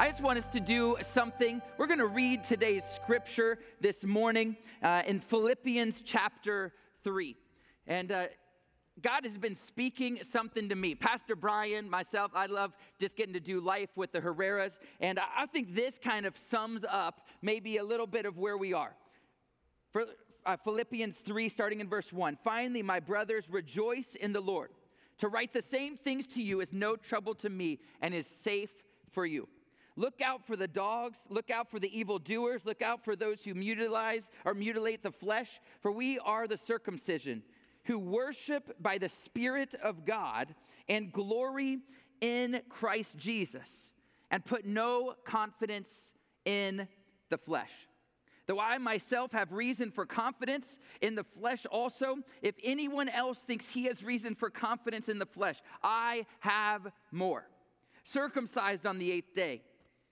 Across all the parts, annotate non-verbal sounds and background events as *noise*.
I just want us to do something. We're going to read today's scripture this morning uh, in Philippians chapter 3. And uh, God has been speaking something to me. Pastor Brian, myself, I love just getting to do life with the Herreras. And I think this kind of sums up maybe a little bit of where we are. For, uh, Philippians 3, starting in verse 1. Finally, my brothers, rejoice in the Lord. To write the same things to you is no trouble to me and is safe for you. Look out for the dogs, look out for the evildoers, look out for those who mutilate or mutilate the flesh, for we are the circumcision who worship by the Spirit of God and glory in Christ Jesus and put no confidence in the flesh. Though I myself have reason for confidence in the flesh also, if anyone else thinks he has reason for confidence in the flesh, I have more. Circumcised on the eighth day,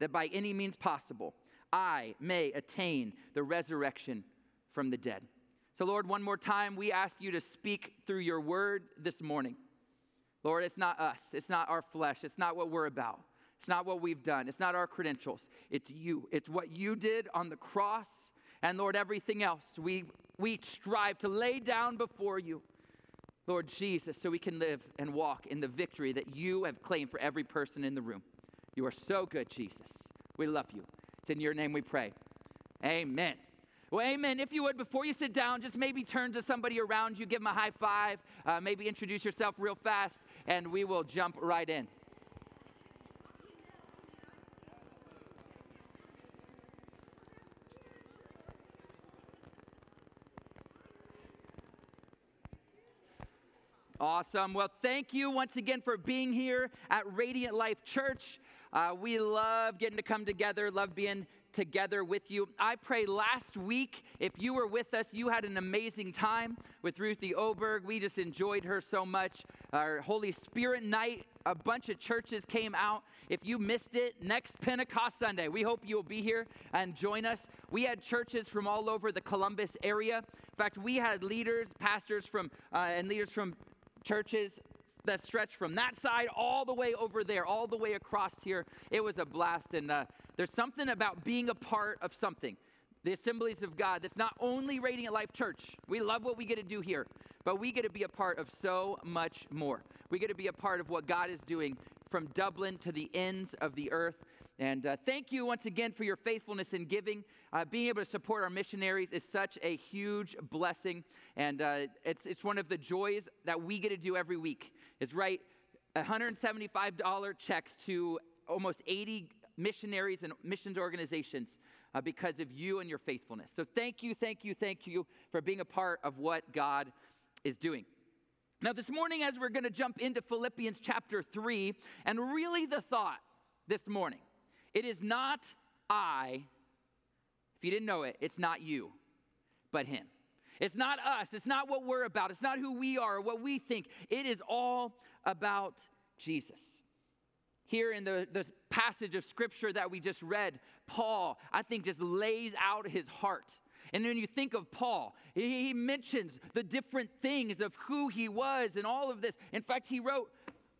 that by any means possible I may attain the resurrection from the dead. So, Lord, one more time, we ask you to speak through your word this morning. Lord, it's not us, it's not our flesh, it's not what we're about. It's not what we've done. It's not our credentials. It's you. It's what you did on the cross and Lord, everything else we, we strive to lay down before you, Lord Jesus, so we can live and walk in the victory that you have claimed for every person in the room. You are so good, Jesus. We love you. It's in your name we pray. Amen. Well, amen. If you would, before you sit down, just maybe turn to somebody around you, give them a high five, uh, maybe introduce yourself real fast, and we will jump right in. Awesome. Well, thank you once again for being here at Radiant Life Church. Uh, we love getting to come together, love being together with you. I pray last week, if you were with us, you had an amazing time with Ruthie Oberg. We just enjoyed her so much. Our Holy Spirit night, a bunch of churches came out. If you missed it, next Pentecost Sunday, we hope you'll be here and join us. We had churches from all over the Columbus area. In fact, we had leaders, pastors from, uh, and leaders from churches that stretch from that side all the way over there, all the way across here. It was a blast. And uh, there's something about being a part of something. The assemblies of God that's not only Radiant Life Church. We love what we get to do here, but we get to be a part of so much more. We get to be a part of what God is doing from Dublin to the ends of the earth. And uh, thank you once again for your faithfulness in giving. Uh, being able to support our missionaries is such a huge blessing. And uh, it's, it's one of the joys that we get to do every week is write $175 checks to almost 80 missionaries and missions organizations uh, because of you and your faithfulness. So thank you, thank you, thank you for being a part of what God is doing. Now, this morning, as we're going to jump into Philippians chapter 3, and really the thought this morning it is not I, if you didn't know it, it's not you, but Him. It's not us. It's not what we're about. It's not who we are or what we think. It is all about Jesus. Here in the, the passage of scripture that we just read, Paul, I think, just lays out his heart. And when you think of Paul, he, he mentions the different things of who he was and all of this. In fact, he wrote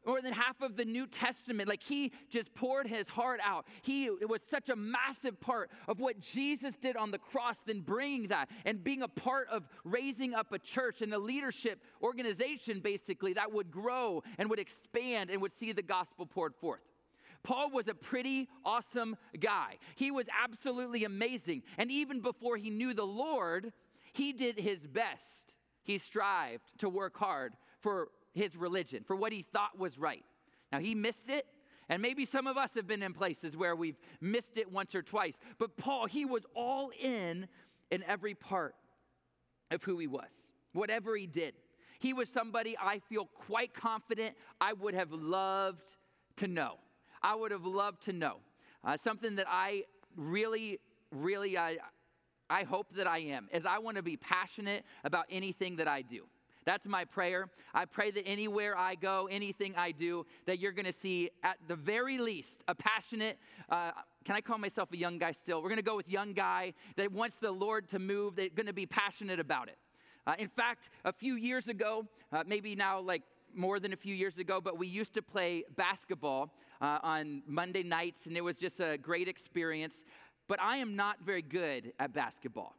more than half of the New Testament. Like he just poured his heart out. He it was such a massive part of what Jesus did on the cross, then bringing that and being a part of raising up a church and a leadership organization, basically, that would grow and would expand and would see the gospel poured forth. Paul was a pretty awesome guy. He was absolutely amazing. And even before he knew the Lord, he did his best. He strived to work hard for his religion, for what he thought was right. Now, he missed it, and maybe some of us have been in places where we've missed it once or twice. But Paul, he was all in in every part of who he was, whatever he did. He was somebody I feel quite confident I would have loved to know. I would have loved to know. Uh, something that I really, really, I, I hope that I am, is I want to be passionate about anything that I do. That's my prayer. I pray that anywhere I go, anything I do, that you're going to see at the very least a passionate, uh, can I call myself a young guy still? We're going to go with young guy that wants the Lord to move, They're going to be passionate about it. Uh, in fact, a few years ago, uh, maybe now like more than a few years ago, but we used to play basketball uh, on Monday nights, and it was just a great experience. But I am not very good at basketball.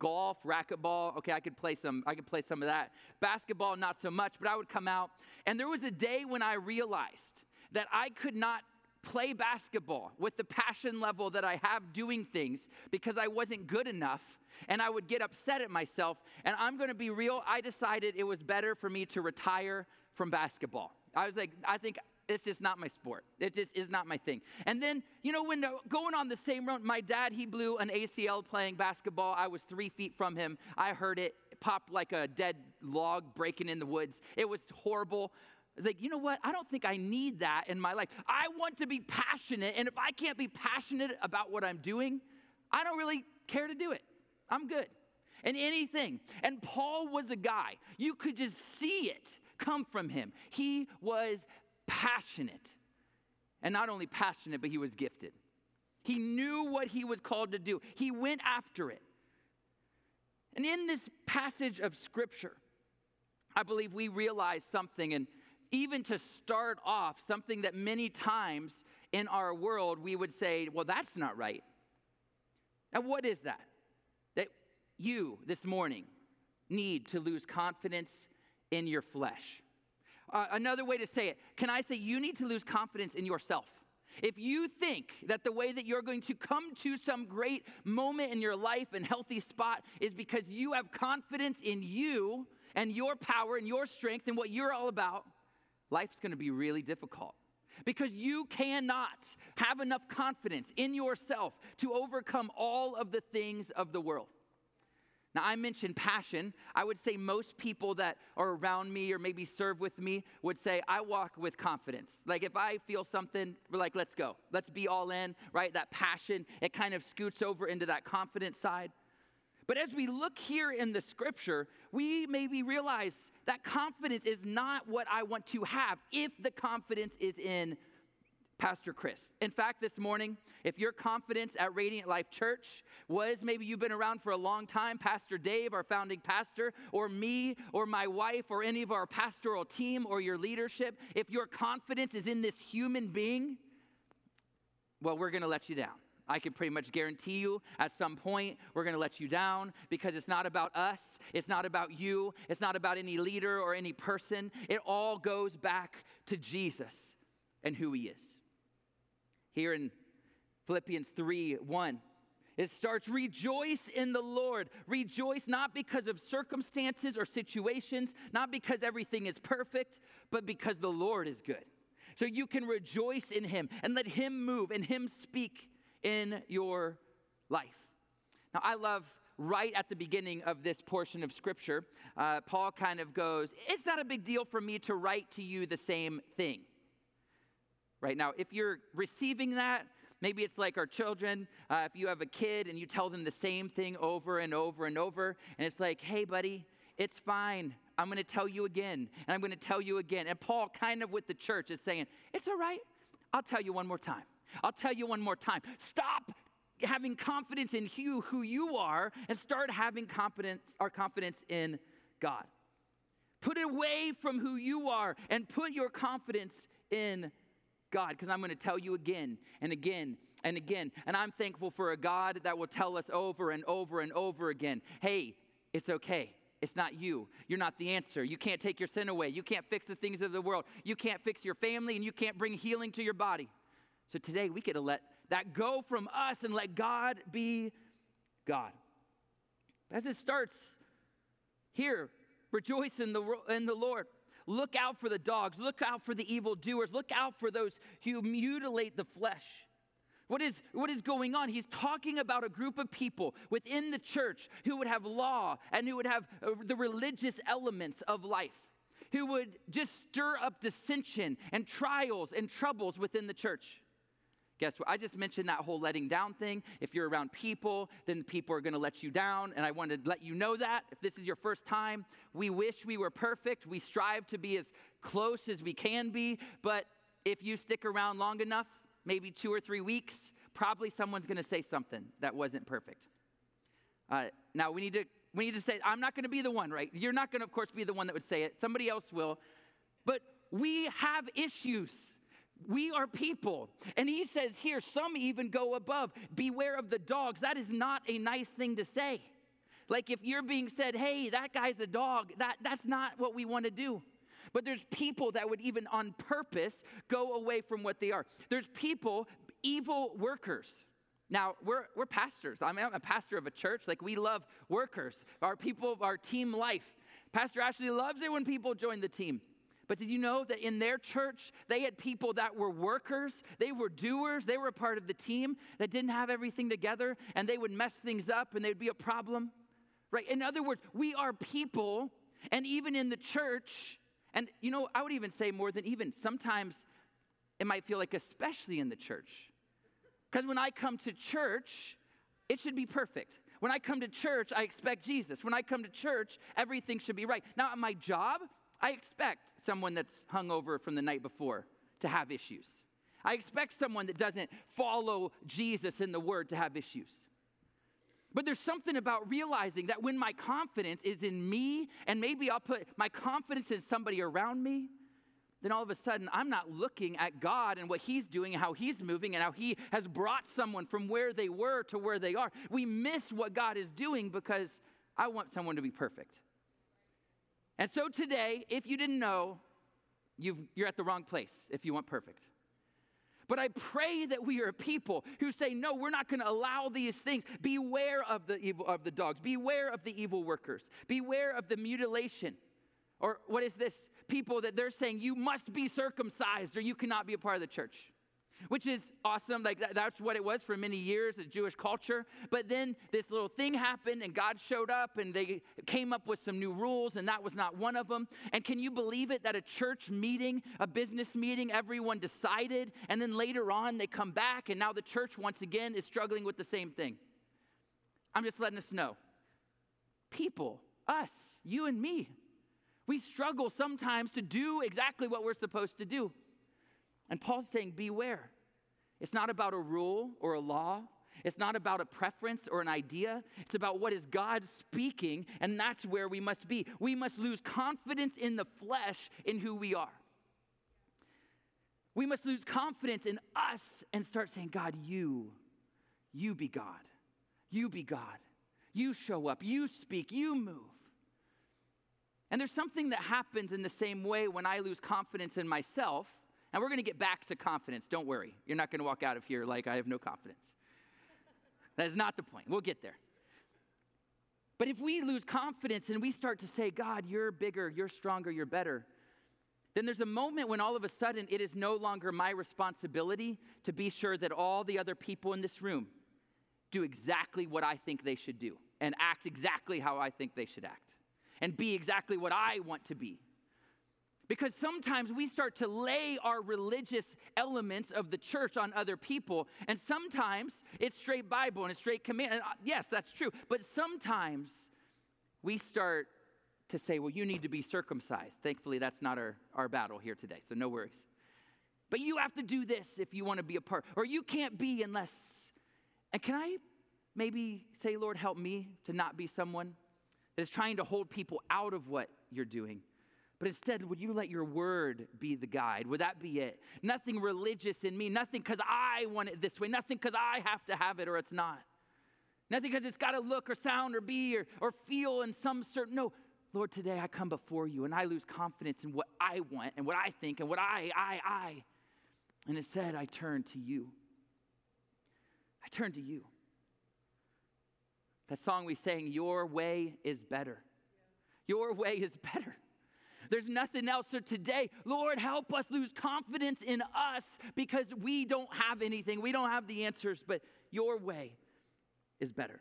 Golf, racquetball, okay, I could play some. I could play some of that. Basketball, not so much. But I would come out, and there was a day when I realized that I could not play basketball with the passion level that I have doing things because I wasn't good enough and I would get upset at myself. And I'm going to be real, I decided it was better for me to retire from basketball. I was like, I think it's just not my sport. It just is not my thing. And then, you know, when going on the same run, my dad, he blew an ACL playing basketball. I was three feet from him. I heard it pop like a dead log breaking in the woods. It was horrible. I was like, you know what? I don't think I need that in my life. I want to be passionate. And if I can't be passionate about what I'm doing, I don't really care to do it. I'm good. And anything. And Paul was a guy, you could just see it come from him. He was passionate. And not only passionate, but he was gifted. He knew what he was called to do, he went after it. And in this passage of scripture, I believe we realize something, and even to start off, something that many times in our world we would say, well, that's not right. And what is that? That you this morning need to lose confidence in your flesh. Uh, another way to say it, can I say you need to lose confidence in yourself? If you think that the way that you're going to come to some great moment in your life and healthy spot is because you have confidence in you and your power and your strength and what you're all about, life's going to be really difficult. Because you cannot have enough confidence in yourself to overcome all of the things of the world. Now, I mentioned passion. I would say most people that are around me or maybe serve with me would say, I walk with confidence. Like, if I feel something, we're like, let's go. Let's be all in, right? That passion, it kind of scoots over into that confidence side. But as we look here in the scripture, we maybe realize that confidence is not what I want to have if the confidence is in Pastor Chris. In fact, this morning, if your confidence at Radiant Life Church was maybe you've been around for a long time, Pastor Dave, our founding pastor, or me, or my wife, or any of our pastoral team, or your leadership, if your confidence is in this human being, well, we're going to let you down. I can pretty much guarantee you at some point we're going to let you down because it's not about us. It's not about you. It's not about any leader or any person. It all goes back to Jesus and who he is. Here in Philippians 3 1, it starts, rejoice in the Lord. Rejoice not because of circumstances or situations, not because everything is perfect, but because the Lord is good. So you can rejoice in Him and let Him move and Him speak in your life. Now, I love right at the beginning of this portion of Scripture, uh, Paul kind of goes, It's not a big deal for me to write to you the same thing right now. If you're receiving that, maybe it's like our children. Uh, if you have a kid and you tell them the same thing over and over and over, and it's like, hey, buddy, it's fine. I'm going to tell you again, and I'm going to tell you again. And Paul, kind of with the church, is saying, it's all right. I'll tell you one more time. I'll tell you one more time. Stop having confidence in you, who you are, and start having confidence, our confidence in God. Put it away from who you are and put your confidence in God, because I'm going to tell you again and again and again. And I'm thankful for a God that will tell us over and over and over again hey, it's okay. It's not you. You're not the answer. You can't take your sin away. You can't fix the things of the world. You can't fix your family and you can't bring healing to your body. So today we get to let that go from us and let God be God. As it starts here, rejoice in the, in the Lord. Look out for the dogs. Look out for the evildoers. Look out for those who mutilate the flesh. What is, what is going on? He's talking about a group of people within the church who would have law and who would have uh, the religious elements of life, who would just stir up dissension and trials and troubles within the church. Guess what? I just mentioned that whole letting down thing. If you're around people, then people are going to let you down. And I wanted to let you know that. If this is your first time, we wish we were perfect. We strive to be as close as we can be. But if you stick around long enough, maybe two or three weeks, probably someone's going to say something that wasn't perfect. Uh, now, we need to we need to say, I'm not going to be the one, right? You're not going to, of course, be the one that would say it. Somebody else will. But we have issues. We are people. And he says here, some even go above. Beware of the dogs. That is not a nice thing to say. Like if you're being said, hey, that guy's a dog, that, that's not what we want to do. But there's people that would even on purpose go away from what they are. There's people, evil workers. Now, we're, we're pastors. I mean, I'm a pastor of a church. Like, we love workers, our people, our team life. Pastor Ashley loves it when people join the team. But did you know that in their church, they had people that were workers, they were doers, they were a part of the team that didn't have everything together, and they would mess things up and they'd be a problem? Right? In other words, we are people, and even in the church, and you know, I would even say more than even, sometimes it might feel like, especially in the church. Because when I come to church, it should be perfect. When I come to church, I expect Jesus. When I come to church, everything should be right. Now, at my job, I expect someone that's hungover from the night before to have issues. I expect someone that doesn't follow Jesus in the word to have issues. But there's something about realizing that when my confidence is in me, and maybe I'll put my confidence in somebody around me, then all of a sudden I'm not looking at God and what He's doing and how He's moving and how He has brought someone from where they were to where they are. We miss what God is doing because I want someone to be perfect. And so today, if you didn't know, you are at the wrong place if you want perfect. But I pray that we are people who say, no, we're not going to allow these things. Beware of the evil of the dogs. Beware of the evil workers. Beware of the mutilation. Or what is this? People that they're saying you must be circumcised or you cannot be a part of the church which is awesome. Like that, that's what it was for many years, the Jewish culture. But then this little thing happened, and God showed up, and they came up with some new rules, and that was not one of them. And can you believe it that a church meeting, a business meeting, everyone decided, and then later on they come back, and now the church once again is struggling with the same thing. I'm just letting us know. People, us, you and me, we struggle sometimes to do exactly what we're supposed to do. And Paul's saying, beware. It's not about a rule or a law. It's not about a preference or an idea. It's about what is God speaking, and that's where we must be. We must lose confidence in the flesh in who we are. We must lose confidence in us and start saying, God, you, you be God. You be God. You show up. You speak. You move. And there's something that happens in the same way when I lose confidence in myself and we're going to get back to confidence. Don't worry. You're not going to walk out of here like I have no confidence. That is not the point. We'll get there. But if we lose confidence and we start to say, God, you're bigger, you're stronger, you're better, then there's a moment when all of a sudden it is no longer my responsibility to be sure that all the other people in this room do exactly what I think they should do and act exactly how I think they should act and be exactly what I want to be. Because sometimes we start to lay our religious elements of the church on other people, and sometimes it's straight Bible and it's straight command. And uh, yes, that's true. But sometimes we start to say, well, you need to be circumcised. Thankfully, that's not our, our battle here today, so no worries. But you have to do this if you want to be a part, or you can't be unless. And can I maybe say, Lord, help me to not be someone that is trying to hold people out of what you're doing? But instead, would you let your word be the guide? Would that be it? Nothing religious in me, nothing because I want it this way, nothing because I have to have it or it's not. Nothing because it's got to look or sound or be or, or feel in some certain. No, Lord, today I come before you and I lose confidence in what I want and what I think and what I, I, I. And said, I turn to you. I turn to you. That song we sang, Your way is better. Your way is better. There's nothing else. So today, Lord, help us lose confidence in us because we don't have anything. We don't have the answers, but your way is better.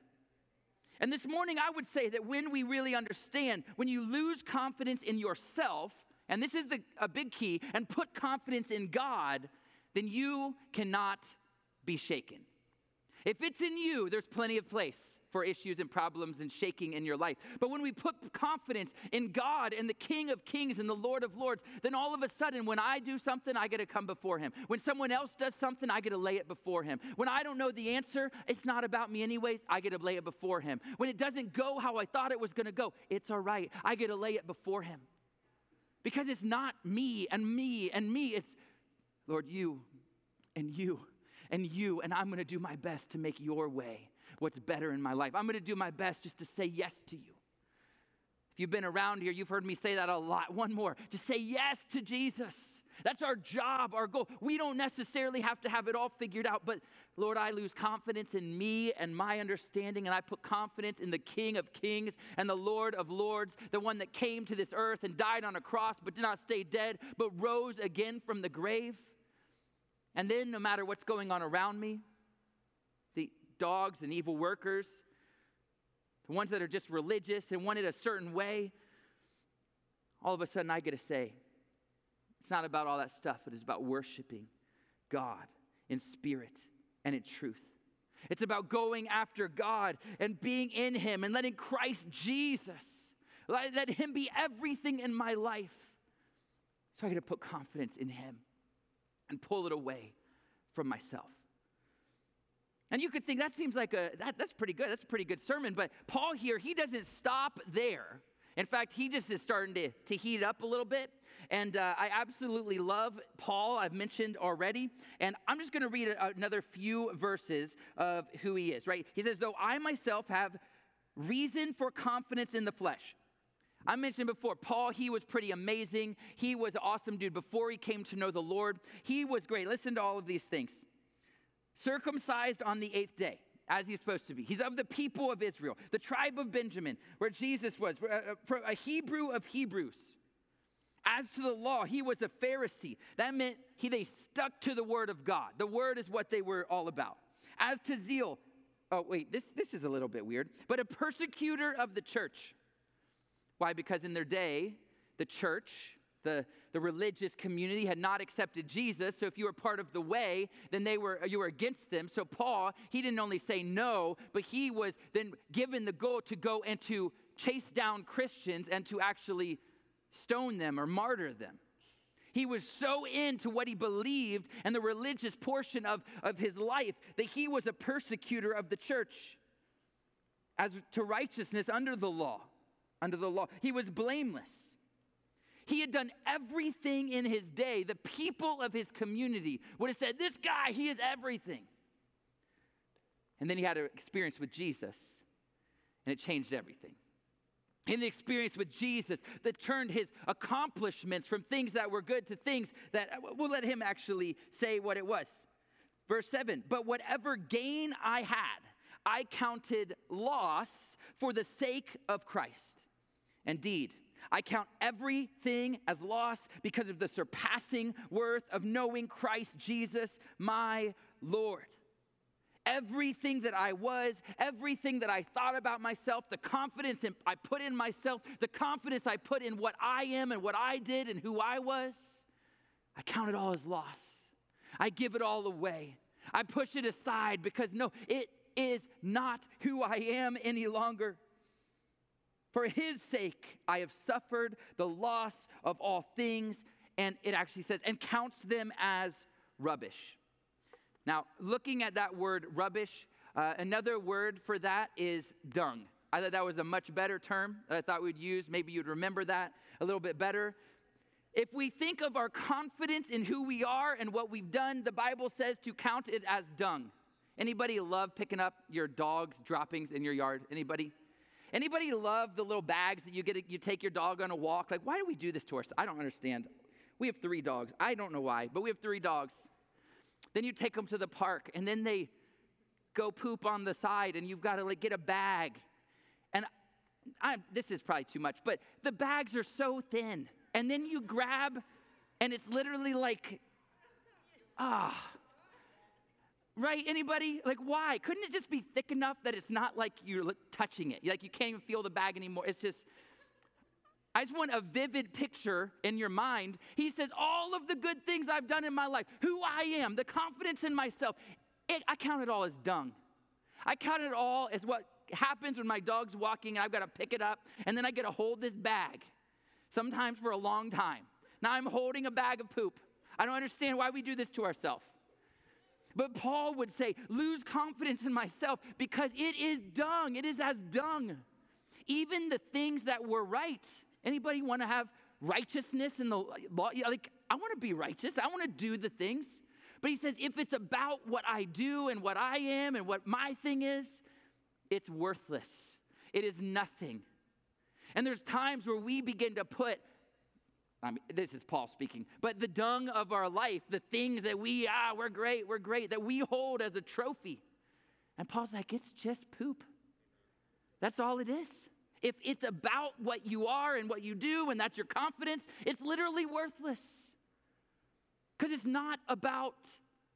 And this morning, I would say that when we really understand, when you lose confidence in yourself, and this is the, a big key, and put confidence in God, then you cannot be shaken. If it's in you, there's plenty of place for issues and problems and shaking in your life. But when we put confidence in God and the King of Kings and the Lord of Lords, then all of a sudden, when I do something, I get to come before Him. When someone else does something, I get to lay it before Him. When I don't know the answer, it's not about me anyways, I get to lay it before Him. When it doesn't go how I thought it was going to go, it's all right. I get to lay it before Him. Because it's not me and me and me, it's Lord, you and you and you, and I'm going to do my best to make your way what's better in my life. I'm going to do my best just to say yes to you. If you've been around here, you've heard me say that a lot. *laughs* One more just say yes to Jesus. That's our job, our goal. We don't necessarily have to have it all figured out, but Lord, I lose confidence in me and my understanding, and I put confidence in the King of Kings and the Lord of Lords, the one that came to this earth and died on a cross, but did not stay dead, but rose again from the grave. And then, no matter what's going on around me, dogs and evil workers, the ones that are just religious and want it a certain way, all of a sudden I get to say, it's not about all that stuff, it is about worshiping God in spirit and in truth. It's about going after God and being in Him and letting Christ Jesus, let Him be everything in my life. So I get to put confidence in Him and pull it away from myself. And you could think that seems like a that, that's pretty good. That's a pretty good sermon. But Paul here, he doesn't stop there. In fact, he just is starting to, to heat up a little bit. And uh, I absolutely love Paul, I've mentioned already. And I'm just going to read a, another few verses of who he is, right? He says, Though I myself have reason for confidence in the flesh. I mentioned before, Paul, he was pretty amazing. He was an awesome dude before he came to know the Lord. He was great. Listen to all of these things. Circumcised on the eighth day, as he's supposed to be. He's of the people of Israel, the tribe of Benjamin, where Jesus was, uh, uh, a Hebrew of Hebrews. As to the law, he was a Pharisee. That meant he, they stuck to the word of God. The word is what they were all about. As to zeal, oh, wait, this, this is a little bit weird, but a persecutor of the church why? Because in their day, the church, the, the religious community had not accepted Jesus. So if you were part of the way, then they were you were against them. So Paul, he didn't only say no, but he was then given the goal to go and to chase down Christians and to actually stone them or martyr them. He was so into what he believed and the religious portion of, of his life that he was a persecutor of the church as to righteousness under the law under the law. He was blameless. He had done everything in his day. The people of his community would have said, This guy, he is everything. And then he had an experience with Jesus, and it changed everything. Had an experience with Jesus that turned his accomplishments from things that were good to things that we'll let him actually say what it was. Verse 7 But whatever gain I had, I counted loss for the sake of Christ. Indeed, I count everything as loss because of the surpassing worth of knowing Christ Jesus, my Lord. Everything that I was, everything that I thought about myself, the confidence in, I put in myself, the confidence I put in what I am and what I did and who I was, I count it all as loss. I give it all away. I push it aside because no, it is not who I am any longer. For his sake, I have suffered the loss of all things. And it actually says, and counts them as rubbish. Now, looking at that word rubbish, uh, another word for that is dung. I thought that was a much better term that I thought we'd use. Maybe you'd remember that a little bit better. If we think of our confidence in who we are and what we've done, the Bible says to count it as dung. Anybody love picking up your dog's droppings in your yard? Anybody? Anybody love the little bags that you get? You take your dog on a walk. Like, why do we do this to us? I don't understand. We have three dogs. I don't know why, but we have three dogs. Then you take them to the park, and then they go poop on the side, and you've got to like get a bag. And I'm, this is probably too much, but the bags are so thin. And then you grab, and it's literally like, ah. Right? Anybody? Like, why? Couldn't it just be thick enough that it's not like you're touching it? Like, you can't even feel the bag anymore. It's just, I just want a vivid picture in your mind. He says, All of the good things I've done in my life, who I am, the confidence in myself, it, I count it all as dung. I count it all as what happens when my dog's walking and I've got to pick it up and then I get to hold this bag, sometimes for a long time. Now I'm holding a bag of poop. I don't understand why we do this to ourselves. But Paul would say, lose confidence in myself because it is dung. It is as dung. Even the things that were right. Anybody want to have righteousness in the law? Like, I want to be righteous. I want to do the things. But he says, if it's about what I do and what I am and what my thing is, it's worthless. It is nothing. And there's times where we begin to put, I mean, this is Paul speaking, but the dung of our life, the things that we, ah, we're great, we're great, that we hold as a trophy. And Paul's like, it's just poop. That's all it is. If it's about what you are and what you do and that's your confidence, it's literally worthless. Because it's not about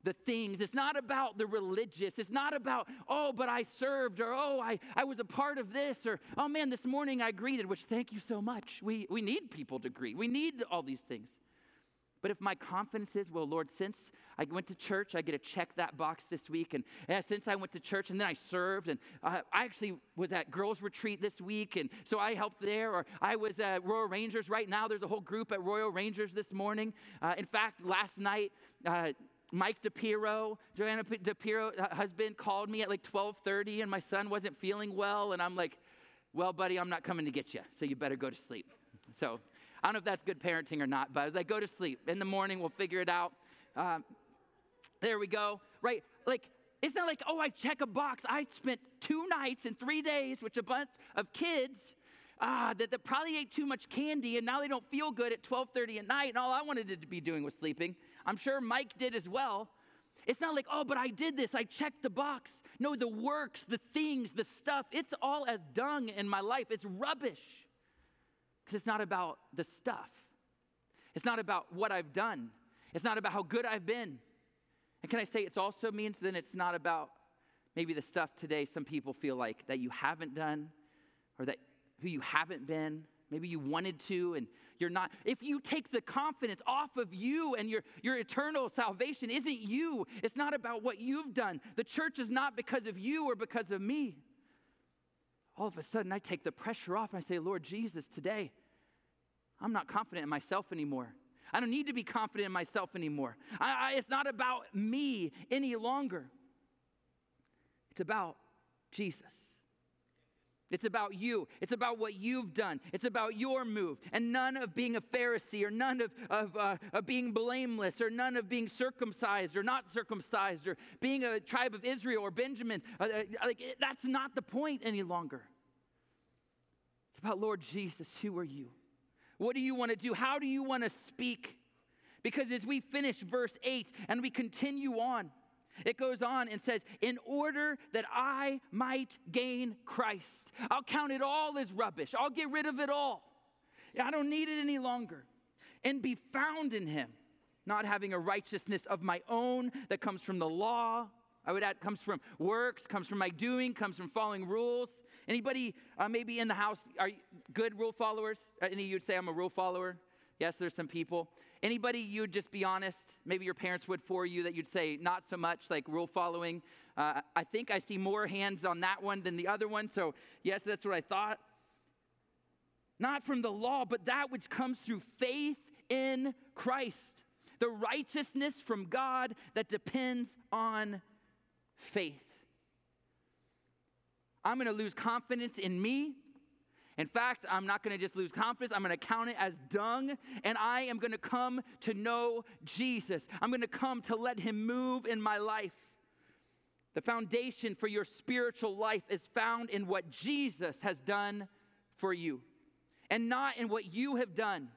the things. It's not about the religious. It's not about, oh, but I served, or oh, I, I was a part of this, or oh man, this morning I greeted, which thank you so much. We, we need people to greet, we need all these things. But if my confidence is, well, Lord, since I went to church, I get to check that box this week. And uh, since I went to church and then I served, and uh, I actually was at girls' retreat this week, and so I helped there. Or I was at Royal Rangers right now. There's a whole group at Royal Rangers this morning. Uh, in fact, last night, uh, Mike DePiro, Joanna DePiro, husband, called me at like 12:30, and my son wasn't feeling well, and I'm like, "Well, buddy, I'm not coming to get you, so you better go to sleep." So I don't know if that's good parenting or not, but I was like, "Go to sleep. In the morning, we'll figure it out." Um, there we go. Right? Like it's not like, oh, I check a box. I spent two nights and three days with a bunch of kids ah, that, that probably ate too much candy and now they don't feel good at 12:30 at night, and all I wanted to be doing was sleeping. I'm sure Mike did as well. It's not like, oh, but I did this, I checked the box. No, the works, the things, the stuff, it's all as dung in my life. It's rubbish. Because it's not about the stuff, it's not about what I've done, it's not about how good I've been. And can I say it also means then it's not about maybe the stuff today some people feel like that you haven't done or that who you haven't been Maybe you wanted to and you're not. If you take the confidence off of you and your, your eternal salvation isn't you, it's not about what you've done. The church is not because of you or because of me. All of a sudden, I take the pressure off and I say, Lord Jesus, today, I'm not confident in myself anymore. I don't need to be confident in myself anymore. I, I, it's not about me any longer, it's about Jesus. It's about you. It's about what you've done. It's about your move. And none of being a Pharisee or none of, of, uh, of being blameless or none of being circumcised or not circumcised or being a tribe of Israel or Benjamin. Uh, uh like, that's not the point any longer. It's about Lord Jesus, who are you? What do you want to do? How do you want to speak? Because as we finish verse 8 and we continue on, it goes on and says, In order that I might gain Christ, I'll count it all as rubbish. I'll get rid of it all. I don't need it any longer. And be found in Him, not having a righteousness of my own that comes from the law. I would add, comes from works, comes from my doing, comes from following rules. Anybody uh, maybe in the house are good rule followers? Uh, any of you would say I'm a rule follower? Yes, there's some people. Anybody you'd just be honest, maybe your parents would for you, that you'd say not so much like rule following? Uh, I think I see more hands on that one than the other one. So, yes, that's what I thought. Not from the law, but that which comes through faith in Christ, the righteousness from God that depends on faith. I'm going to lose confidence in me in fact, I'm not going to just lose confidence. I'm going to count it as dung, and I am going to come to know Jesus. I'm going to come to let Him move in my life. The foundation for your spiritual life is found in what Jesus has done for you, and not in what you have done.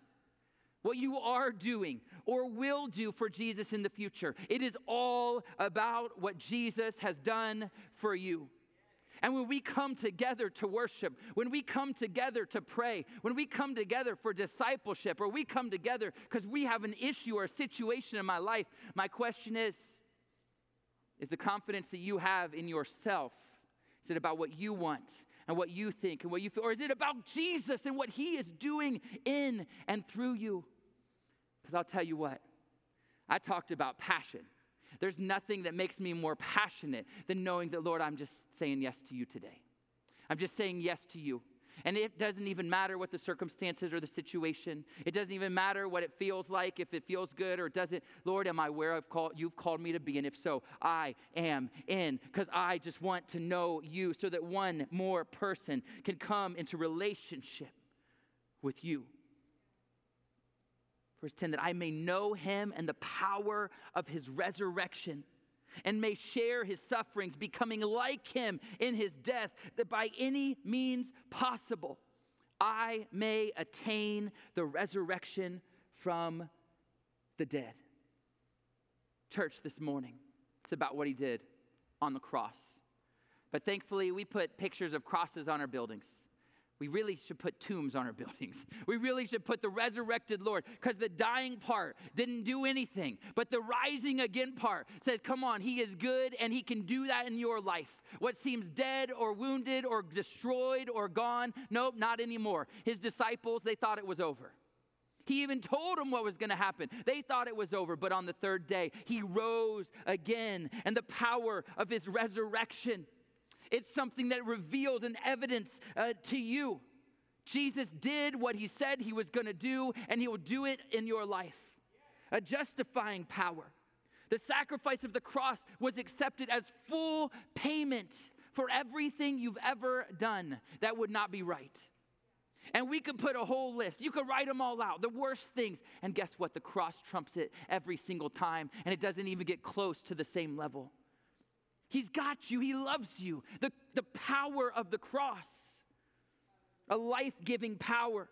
what you are doing or will do for Jesus in the future. It is all about what Jesus has done for you. And when we come together to worship, when we come together to pray, when we come together for discipleship, or we come together because we have an issue or a situation in my life, my question is is the confidence that you have in yourself, is it about what you want and what you think and what you feel? Or is it about Jesus and what he is doing in and through you? Because I'll tell you what, I talked about passion. There's nothing that makes me more passionate than knowing that, Lord, I'm just saying yes to you today. I'm just saying yes to you. And it doesn't even matter what the circumstances or the situation. It doesn't even matter what it feels like, if it feels good or doesn't. Lord, am I where I've called, you've called me to be? And if so, I am in because I just want to know you so that one more person can come into relationship with you. Verse 10 that I may know him and the power of his resurrection and may share his sufferings, becoming like him in his death, that by any means possible I may attain the resurrection from the dead. Church, this morning, it's about what he did on the cross. But thankfully, we put pictures of crosses on our buildings. We really should put tombs on our *laughs* buildings. We really should put the resurrected Lord because the dying part didn't do anything. But the rising again part says, come on, He is good and He can do that in your life. What seems dead or wounded or destroyed or gone, nope, not anymore. His disciples, they thought it was over. He even told them what was going to happen. They thought it was over, but on the third day, he rose again, and the power of his resurrection it's something that reveals an evidence uh, to you. Jesus did what he said he was going to do, and he will do it in your life. A justifying power. The sacrifice of the cross was accepted as full payment for everything you've ever done that would not be right. And we could put a whole list. You could write them all out, the worst things. And guess what? The cross trumps it every single time, and it doesn't even get close to the same level. He's got you, He loves you. The, the power of the cross, a life giving power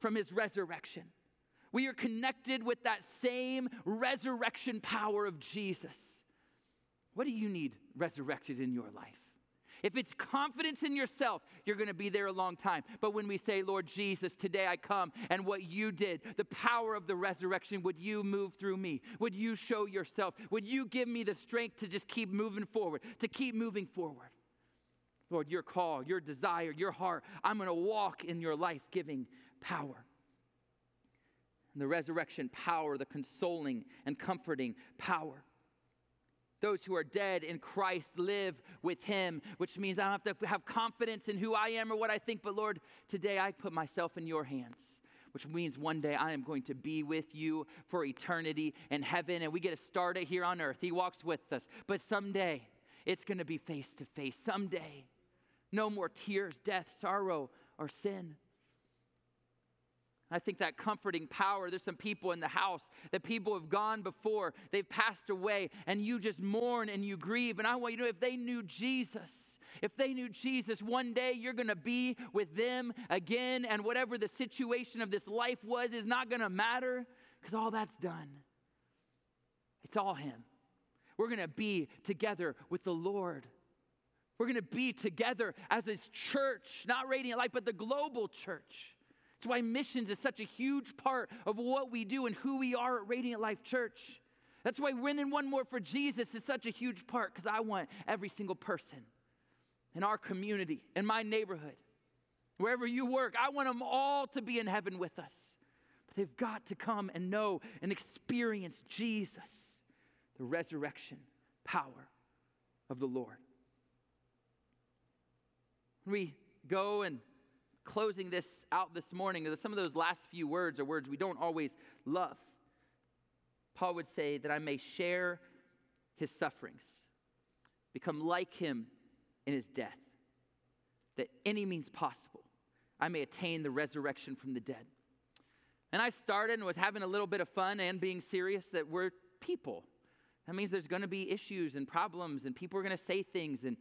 from His resurrection. We are connected with that same resurrection power of Jesus. What do you need resurrected in your life? If it's confidence in yourself, you're going to be there a long time. But when we say, Lord Jesus, today I come and what you did, the power of the resurrection, would you move through me? Would you show yourself? Would you give me the strength to just keep moving forward, to keep moving forward? Lord, your call, your desire, your heart, I'm going to walk in your life giving power. And the resurrection power, the consoling and comforting power. Those who are dead in Christ live with him, which means I don't have to have confidence in who I am or what I think, but Lord, today I put myself in your hands which means one day I am going to be with you for eternity in heaven, and we get to start it here on earth. He walks with us. But someday, it's going to be face to face. Someday, no more tears, death, sorrow, or sin. I think that comforting power, there's some people in the house that people have gone before, they've passed away, and you just mourn and you grieve. And I want you to know if they knew Jesus, if they knew Jesus, one day you're going to be with them again, and whatever the situation of this life was is not going to matter because all that's done. It's all Him. We're going to be together with the Lord. We're going to be together as His church, not Radiant Life, but the global church. That's why missions is such a huge part of what we do and who we are at Radiant Life Church. That's why winning one more for Jesus is such a huge part because I want every single person in our community, in my neighborhood, wherever you work, I want them all to be in heaven with us. But they've got to come and know and experience Jesus, the resurrection power of the Lord. We go and closing this out this morning, some of those last few words are words we don't always love. Paul would say that I may share his sufferings, become like him in his death, that any means possible I may attain the resurrection from the dead. And I started and was having a little bit of fun and being serious that we're people. That means there's going to be issues and problems, and people are going to say things, and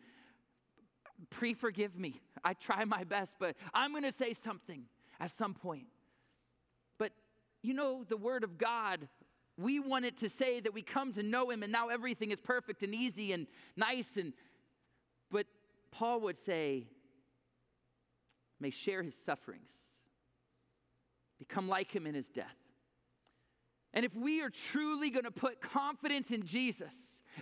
pre forgive me. I try my best, but I'm going to say something at some point. But you know, the Word of God, we want it to say that we come to know Him and now everything is perfect and easy and nice. And, but Paul would say, may share His sufferings, become like Him in His death. And if we are truly going to put confidence in Jesus,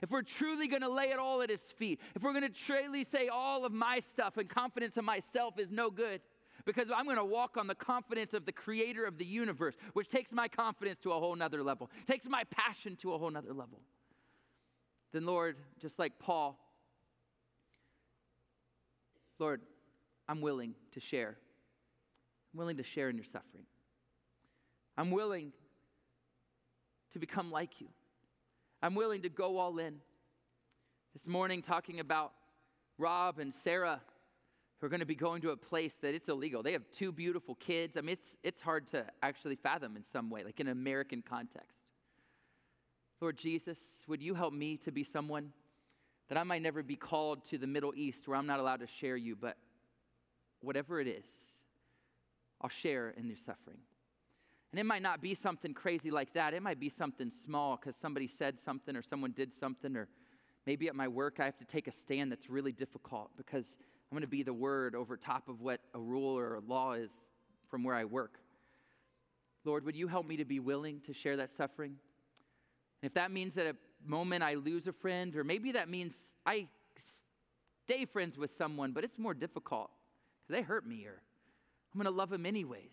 if we're truly going to lay it all at his feet, if we're going to truly say all of my stuff and confidence in myself is no good, because I'm going to walk on the confidence of the creator of the universe, which takes my confidence to a whole nother level, takes my passion to a whole nother level. Then, Lord, just like Paul, Lord, I'm willing to share. I'm willing to share in your suffering. I'm willing to become like you. I'm willing to go all in. This morning, talking about Rob and Sarah, who are going to be going to a place that it's illegal. They have two beautiful kids. I mean, it's, it's hard to actually fathom in some way, like in an American context. Lord Jesus, would you help me to be someone that I might never be called to the Middle East where I'm not allowed to share you, but whatever it is, I'll share in your suffering. And it might not be something crazy like that. It might be something small because somebody said something or someone did something, or maybe at my work I have to take a stand that's really difficult because I'm going to be the word over top of what a rule or a law is from where I work. Lord, would you help me to be willing to share that suffering? And if that means that a moment I lose a friend, or maybe that means I stay friends with someone, but it's more difficult because they hurt me, or I'm going to love them anyways.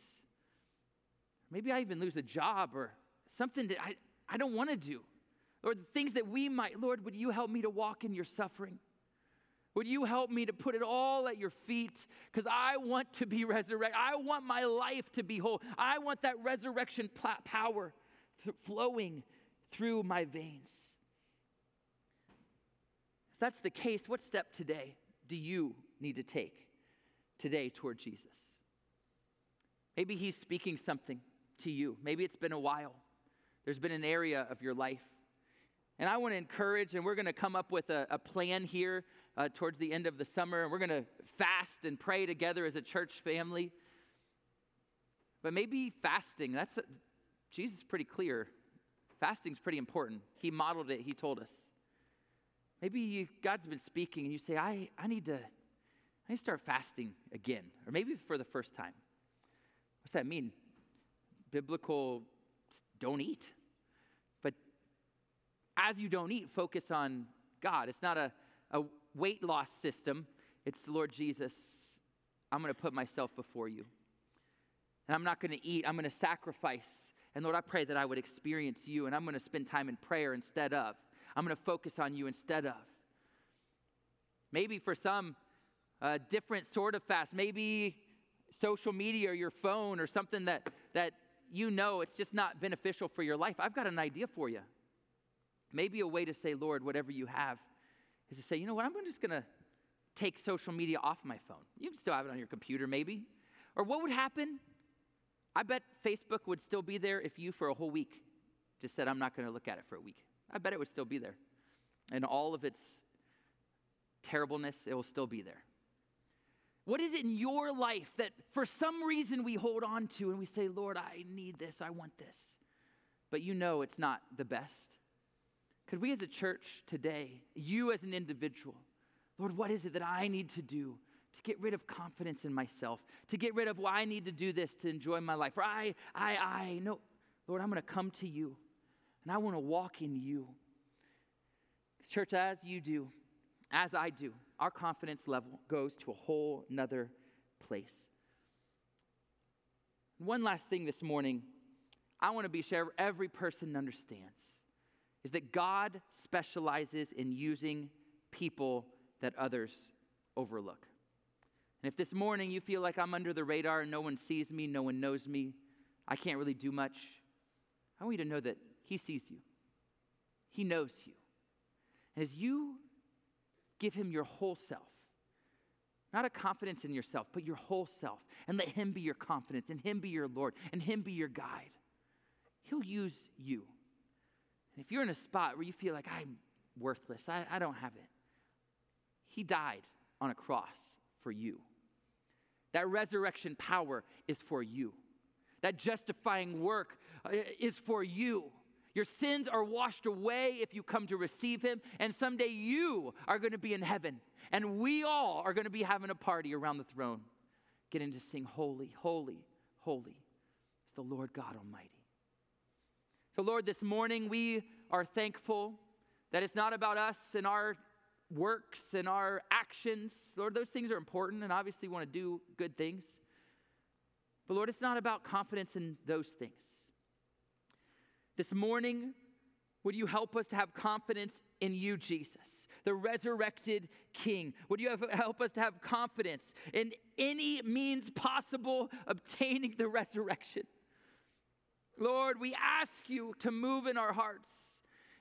Maybe I even lose a job or something that I, I don't want to do. Or the things that we might, Lord, would you help me to walk in your suffering? Would you help me to put it all at your feet? Because I want to be resurrected. I want my life to be whole. I want that resurrection power th- flowing through my veins. If that's the case, what step today do you need to take today toward Jesus? Maybe He's speaking something to you. Maybe it's been a while. There's been an area of your life. And I want to encourage, and we're going to come up with a, a plan here uh, towards the end of the summer, and we're going to fast and pray together as a church family. But maybe fasting, that's, a, Jesus is pretty clear. Fasting's pretty important. He modeled it, he told us. Maybe you, God's been speaking, and you say, I, I, need to, I need to start fasting again, or maybe for the first time. What's that mean? Biblical don't eat. But as you don't eat, focus on God. It's not a, a weight loss system, it's Lord Jesus, I'm going to put myself before you. And I'm not going to eat, I'm going to sacrifice. And Lord, I pray that I would experience you, and I'm going to spend time in prayer instead of. I'm going to focus on you instead of. Maybe for some, different sort of fast. Maybe social media or your phone or something that, that you know it's just not beneficial for your life, I've got an idea for you. Maybe a way to say, Lord, whatever you have, is to say, you know what, I'm just going to take social media off my phone. You can still have it on your computer, maybe. Or what would happen? I bet Facebook would still be there if you, for a whole week, just said, I'm not going to look at it for a week. I bet it would still be there. And all of its terribleness, it will still be there. What is it in your life that for some reason we hold on to and we say, Lord, I need this, I want this, but you know it's not the best? Could we as a church today, you as an individual, Lord, what is it that I need to do to get rid of confidence in myself, to get rid of why I need to do this to enjoy my life? Or I, I, I, no, Lord, I'm going to come to you and I want to walk in you. Church, as you do, as I do, our confidence level goes to a whole nother place. One last thing this morning, I want to be sure every person understands is that God specializes in using people that others overlook. And if this morning you feel like I'm under the radar and no one sees me, no one knows me, I can't really do much, I want you to know that He sees you, He knows you. As you Give him your whole self. Not a confidence in yourself, but your whole self. And let him be your confidence, and him be your Lord, and him be your guide. He'll use you. And if you're in a spot where you feel like I'm worthless, I, I don't have it, he died on a cross for you. That resurrection power is for you. That justifying work uh, is for you. Your sins are washed away if you come to receive him, and someday you are going to be in heaven, and we all are going to be having a party around the throne, getting to sing, Holy, Holy, Holy is the Lord God Almighty. So, Lord, this morning we are thankful that it's not about us and our works and our actions. Lord, those things are important, and obviously want to do good things. But Lord, it's not about confidence in those things. This morning, would you help us to have confidence in you, Jesus, the resurrected King? Would you have, help us to have confidence in any means possible obtaining the resurrection? Lord, we ask you to move in our hearts.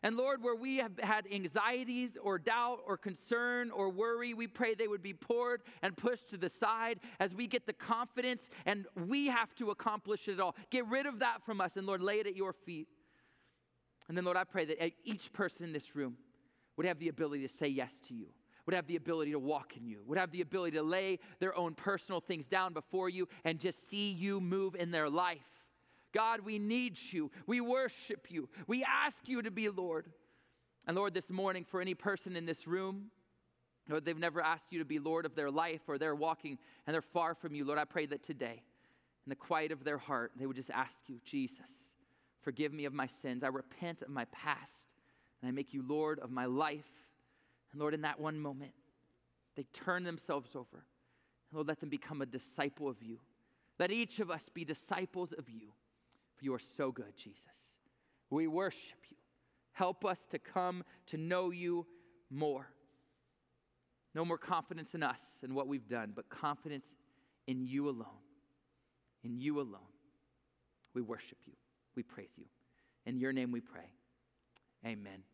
And Lord, where we have had anxieties or doubt or concern or worry, we pray they would be poured and pushed to the side as we get the confidence and we have to accomplish it all. Get rid of that from us and Lord, lay it at your feet. And then, Lord, I pray that each person in this room would have the ability to say yes to you, would have the ability to walk in you, would have the ability to lay their own personal things down before you and just see you move in their life. God, we need you. We worship you. We ask you to be Lord. And Lord, this morning, for any person in this room, Lord, they've never asked you to be Lord of their life or they're walking and they're far from you, Lord, I pray that today, in the quiet of their heart, they would just ask you, Jesus, forgive me of my sins. I repent of my past and I make you Lord of my life. And Lord, in that one moment, they turn themselves over. And Lord, let them become a disciple of you. Let each of us be disciples of you. For you are so good, Jesus. We worship you. Help us to come to know you more. No more confidence in us and what we've done, but confidence in you alone. In you alone. We worship you. We praise you. In your name we pray. Amen.